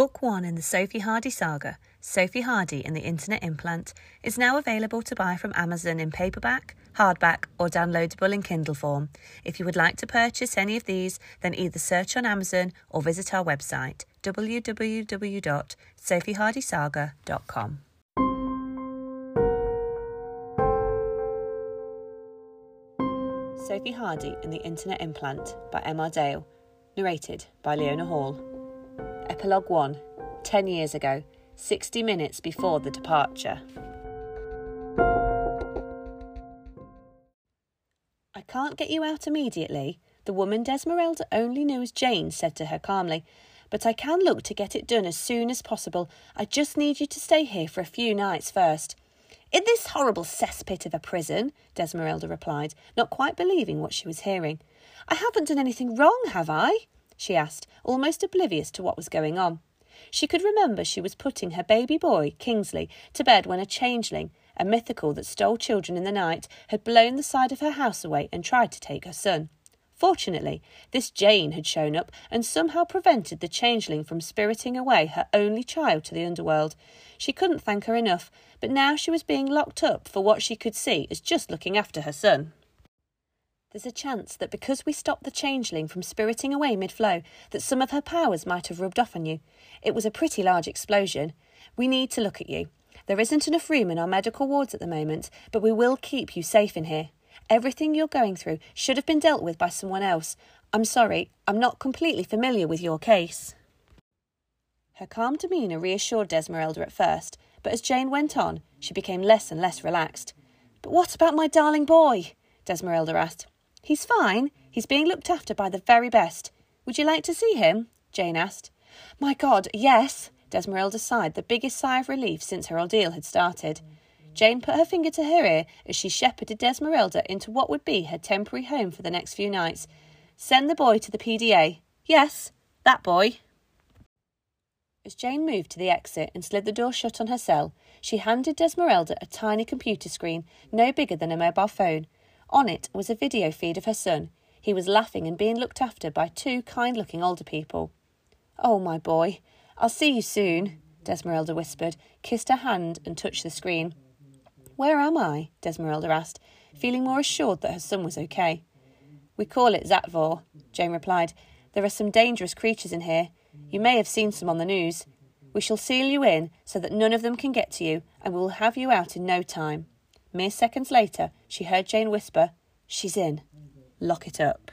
Book one in the Sophie Hardy saga, Sophie Hardy and the Internet Implant, is now available to buy from Amazon in paperback, hardback, or downloadable in Kindle form. If you would like to purchase any of these, then either search on Amazon or visit our website www.sophiehardysaga.com. Sophie Hardy and the Internet Implant by M.R. Dale, narrated by Leona Hall. Epilogue 1 10 years ago, 60 minutes before the departure. I can't get you out immediately, the woman Desmeralda only knew as Jane said to her calmly, but I can look to get it done as soon as possible. I just need you to stay here for a few nights first. In this horrible cesspit of a prison, Desmeralda replied, not quite believing what she was hearing. I haven't done anything wrong, have I? She asked, almost oblivious to what was going on. She could remember she was putting her baby boy, Kingsley, to bed when a changeling, a mythical that stole children in the night, had blown the side of her house away and tried to take her son. Fortunately, this Jane had shown up and somehow prevented the changeling from spiriting away her only child to the underworld. She couldn't thank her enough, but now she was being locked up for what she could see as just looking after her son. There's a chance that because we stopped the changeling from spiriting away mid flow, that some of her powers might have rubbed off on you. It was a pretty large explosion. We need to look at you. There isn't enough room in our medical wards at the moment, but we will keep you safe in here. Everything you're going through should have been dealt with by someone else. I'm sorry, I'm not completely familiar with your case. Her calm demeanour reassured Desmeralda at first, but as Jane went on, she became less and less relaxed. But what about my darling boy? Desmeralda asked. He's fine. He's being looked after by the very best. Would you like to see him? Jane asked. My God, yes. Desmeralda sighed, the biggest sigh of relief since her ordeal had started. Jane put her finger to her ear as she shepherded Desmeralda into what would be her temporary home for the next few nights. Send the boy to the PDA. Yes, that boy. As Jane moved to the exit and slid the door shut on her cell, she handed Desmeralda a tiny computer screen, no bigger than a mobile phone, on it was a video feed of her son. He was laughing and being looked after by two kind looking older people. Oh, my boy, I'll see you soon, Desmeralda whispered, kissed her hand, and touched the screen. Where am I? Desmeralda asked, feeling more assured that her son was okay. We call it Zatvor, Jane replied. There are some dangerous creatures in here. You may have seen some on the news. We shall seal you in so that none of them can get to you, and we will have you out in no time. Mere seconds later, she heard Jane whisper, She's in. Lock it up.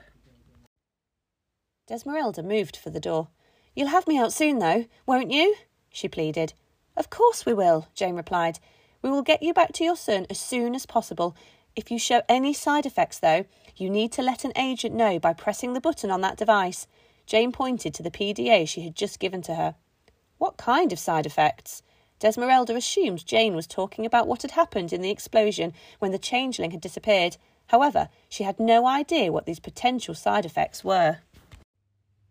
Desmeralda moved for the door. You'll have me out soon, though, won't you? she pleaded. Of course we will, Jane replied. We will get you back to your son as soon as possible. If you show any side effects, though, you need to let an agent know by pressing the button on that device. Jane pointed to the PDA she had just given to her. What kind of side effects? Desmeralda assumed Jane was talking about what had happened in the explosion when the changeling had disappeared. However, she had no idea what these potential side effects were.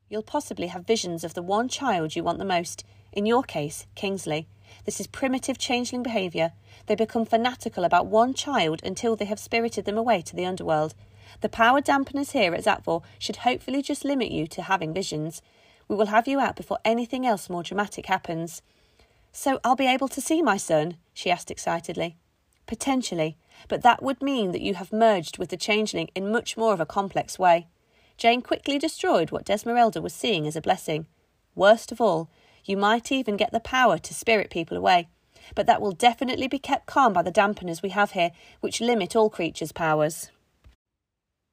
You'll possibly have visions of the one child you want the most. In your case, Kingsley. This is primitive changeling behaviour. They become fanatical about one child until they have spirited them away to the underworld. The power dampeners here at Zatvor should hopefully just limit you to having visions. We will have you out before anything else more dramatic happens. So I'll be able to see my son? she asked excitedly. Potentially, but that would mean that you have merged with the changeling in much more of a complex way. Jane quickly destroyed what Desmeralda was seeing as a blessing. Worst of all, you might even get the power to spirit people away, but that will definitely be kept calm by the dampeners we have here, which limit all creatures' powers.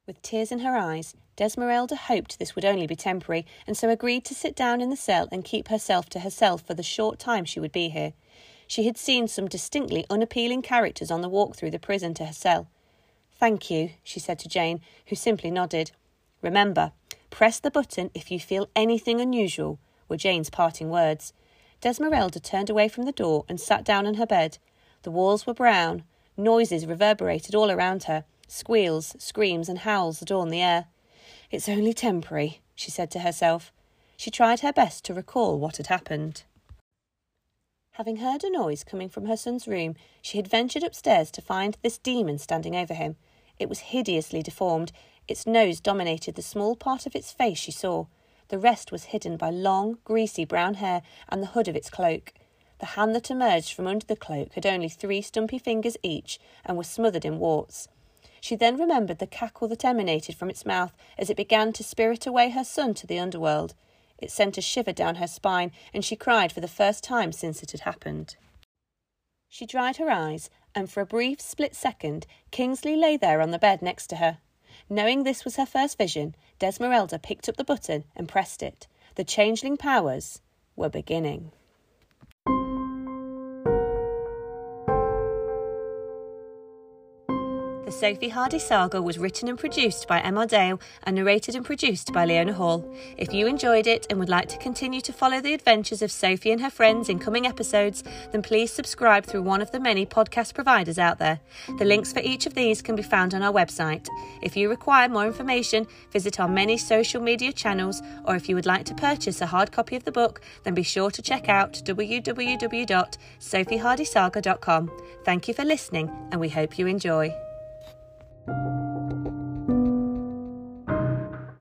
With tears in her eyes, Desmeralda hoped this would only be temporary, and so agreed to sit down in the cell and keep herself to herself for the short time she would be here. She had seen some distinctly unappealing characters on the walk through the prison to her cell. Thank you, she said to Jane, who simply nodded. Remember, press the button if you feel anything unusual, were Jane's parting words. Desmeralda turned away from the door and sat down on her bed. The walls were brown. Noises reverberated all around her. Squeals, screams, and howls adorn the air. It's only temporary, she said to herself. She tried her best to recall what had happened. Having heard a noise coming from her son's room, she had ventured upstairs to find this demon standing over him. It was hideously deformed. Its nose dominated the small part of its face she saw. The rest was hidden by long, greasy brown hair and the hood of its cloak. The hand that emerged from under the cloak had only three stumpy fingers each and was smothered in warts. She then remembered the cackle that emanated from its mouth as it began to spirit away her son to the underworld. It sent a shiver down her spine, and she cried for the first time since it had happened. She dried her eyes, and for a brief split second, Kingsley lay there on the bed next to her. Knowing this was her first vision, Desmeralda picked up the button and pressed it. The changeling powers were beginning. Sophie Hardy Saga was written and produced by Emma Dale and narrated and produced by Leona Hall. If you enjoyed it and would like to continue to follow the adventures of Sophie and her friends in coming episodes, then please subscribe through one of the many podcast providers out there. The links for each of these can be found on our website. If you require more information, visit our many social media channels, or if you would like to purchase a hard copy of the book, then be sure to check out www.sophiehardysaga.com. Thank you for listening, and we hope you enjoy. Thank you